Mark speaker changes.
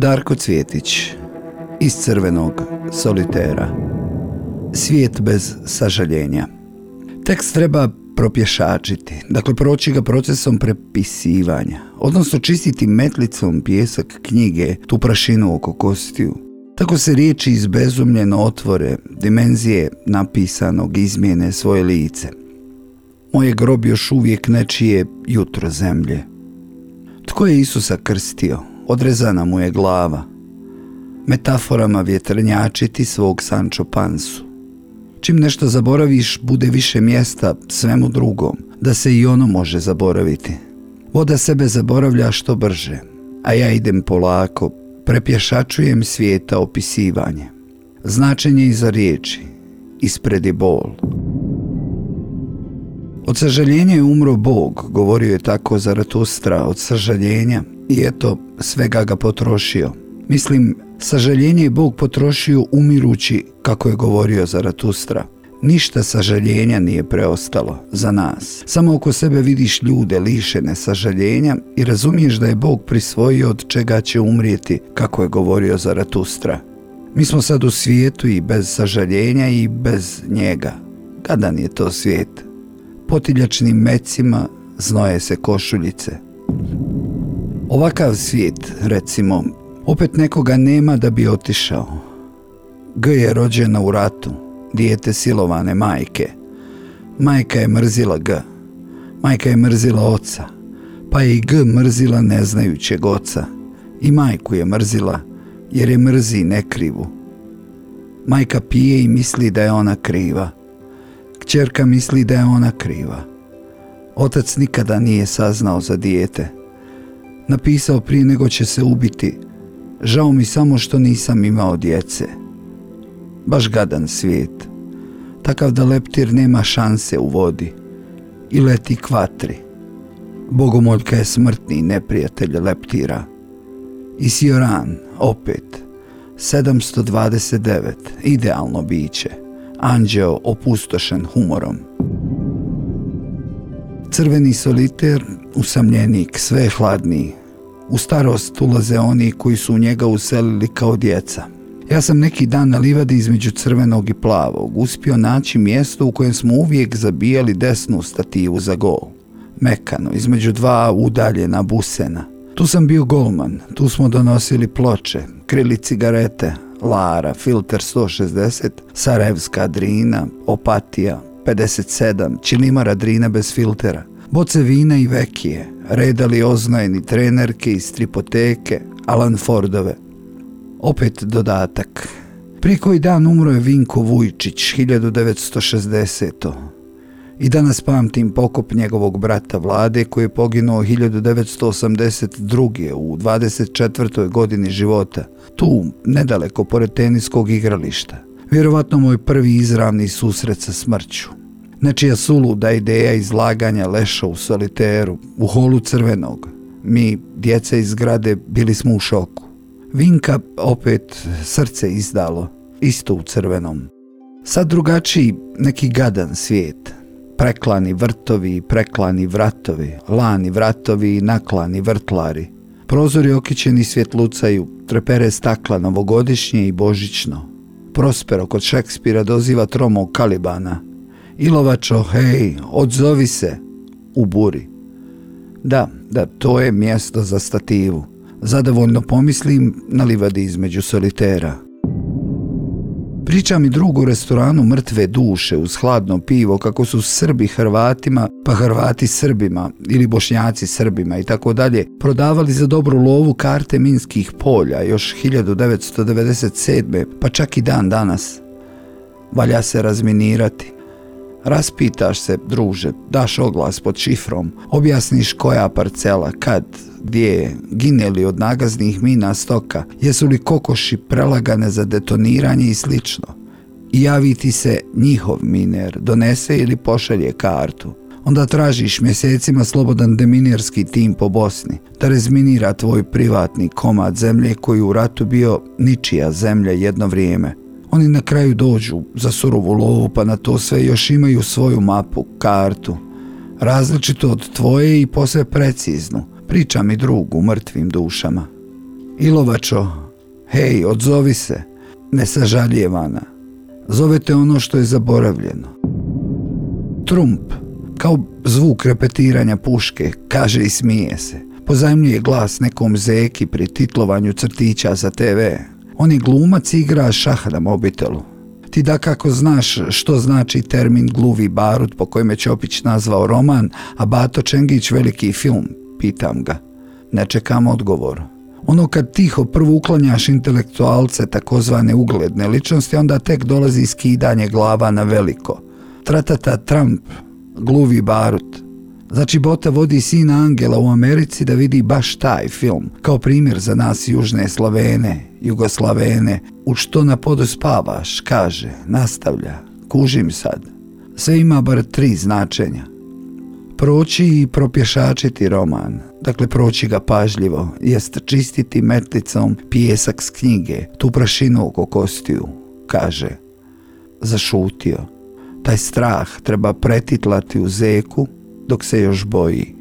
Speaker 1: Darko Cvjetić iz crvenog solitera Svijet bez sažaljenja Tekst treba propješačiti, dakle proći ga procesom prepisivanja, odnosno čistiti metlicom pjesak knjige, tu prašinu oko kostiju. Tako se riječi izbezumljeno otvore, dimenzije napisanog izmjene svoje lice. Moje grob još uvijek nečije jutro zemlje. Tko je Isusa krstio? Odrezana mu je glava. Metaforama vjetrenjačiti svog Sancho Pansu. Čim nešto zaboraviš, bude više mjesta svemu drugom, da se i ono može zaboraviti. Voda sebe zaboravlja što brže, a ja idem polako, prepješačujem svijeta opisivanje. Značenje iza riječi, ispred je bol. Od sažaljenja je umro Bog, govorio je tako Zaratustra, od sažaljenja, i eto, svega ga potrošio. Mislim, sažaljenje je Bog potrošio umirući, kako je govorio Zaratustra. Ništa sažaljenja nije preostalo za nas. Samo oko sebe vidiš ljude lišene sažaljenja i razumiješ da je Bog prisvojio od čega će umrijeti, kako je govorio Zaratustra. Mi smo sad u svijetu i bez sažaljenja i bez njega. Gadan je to svijet? Potiljačnim mecima znoje se košuljice. Ovakav svijet, recimo, opet nekoga nema da bi otišao. G je rođena u ratu, dijete silovane majke. Majka je mrzila G. Majka je mrzila oca, pa je i G mrzila neznajućeg oca. I majku je mrzila, jer je mrzi nekrivu. Majka pije i misli da je ona kriva. Kćerka misli da je ona kriva. Otac nikada nije saznao za dijete. Napisao prije nego će se ubiti. Žao mi samo što nisam imao djece. Baš gadan svijet. Takav da leptir nema šanse u vodi. I leti kvatri. Bogomoljka je smrtni neprijatelj leptira. I Sioran, opet. 729. Idealno biće. Anđeo opustošen humorom. Crveni soliter, usamljenik, sve hladniji. U starost ulaze oni koji su u njega uselili kao djeca. Ja sam neki dan na livadi između crvenog i plavog uspio naći mjesto u kojem smo uvijek zabijali desnu stativu za gol. Mekano, između dva udaljena busena. Tu sam bio golman, tu smo donosili ploče, krili cigarete, Lara, Filter 160, Sarajevska Drina, Opatija, 57, Čilimara Drina bez filtera, boce vina i vekije, redali oznajni trenerke iz tripoteke, Alan Fordove. Opet dodatak. Prije koji dan umro je Vinko Vujčić, 1960. I danas pamtim pokop njegovog brata Vlade koji je poginuo 1982. u 24. godini života, tu, nedaleko pored teniskog igrališta. Vjerovatno moj prvi izravni susret sa smrću. Nečija suluda ideja izlaganja leša u soliteru, u holu crvenog. Mi, djeca iz zgrade, bili smo u šoku. Vinka opet srce izdalo, isto u crvenom. Sad drugačiji neki gadan svijet. Preklani vrtovi, preklani vratovi, lani vratovi i naklani vrtlari. Prozori okićeni svjetlucaju, trepere stakla novogodišnje i božično. Prospero kod Šekspira doziva tromog kalibana – Ilovačo, hej, odzovi se, u buri. Da, da, to je mjesto za stativu. Zadovoljno pomislim na livadi između solitera. Priča mi drugu restoranu mrtve duše uz hladno pivo kako su Srbi Hrvatima, pa Hrvati Srbima ili Bošnjaci Srbima i tako dalje prodavali za dobru lovu karte minskih polja još 1997. pa čak i dan danas. Valja se razminirati. Raspitaš se, druže, daš oglas pod šifrom, objasniš koja parcela, kad, gdje, gine li od nagaznih mina stoka, jesu li kokoši prelagane za detoniranje i slično. I javi ti se njihov miner, donese ili pošalje kartu. Onda tražiš mjesecima slobodan deminirski tim po Bosni, da rezminira tvoj privatni komad zemlje koji u ratu bio ničija zemlja jedno vrijeme, Oni na kraju dođu za surovu lovu pa na to sve još imaju svoju mapu, kartu. Različito od tvoje i posve preciznu. Priča mi drugu mrtvim dušama. Ilovačo, hej, odzovi se, nesažaljevana. Zovete ono što je zaboravljeno. Trump, kao zvuk repetiranja puške, kaže i smije se. Pozajmljuje glas nekom zeki pri titlovanju crtića za TV. On je glumac i igra šah na mobitelu. Ti da kako znaš što znači termin gluvi barut po kojem je Ćopić nazvao roman, a Bato Čengić veliki film, pitam ga. Ne čekam odgovor. Ono kad tiho prvo uklanjaš intelektualce takozvane ugledne ličnosti, onda tek dolazi skidanje glava na veliko. Tratata Trump, gluvi barut. Znači Bota vodi sina Angela u Americi da vidi baš taj film, kao primjer za nas južne Slovene, Jugoslavene. U što na podu spavaš, kaže, nastavlja, kužim sad. Sve ima bar tri značenja. Proći i propješačiti roman, dakle proći ga pažljivo, jest čistiti metlicom pijesak s knjige, tu prašinu oko kostiju, kaže. Zašutio. Taj strah treba pretitlati u zeku, dok se još boji.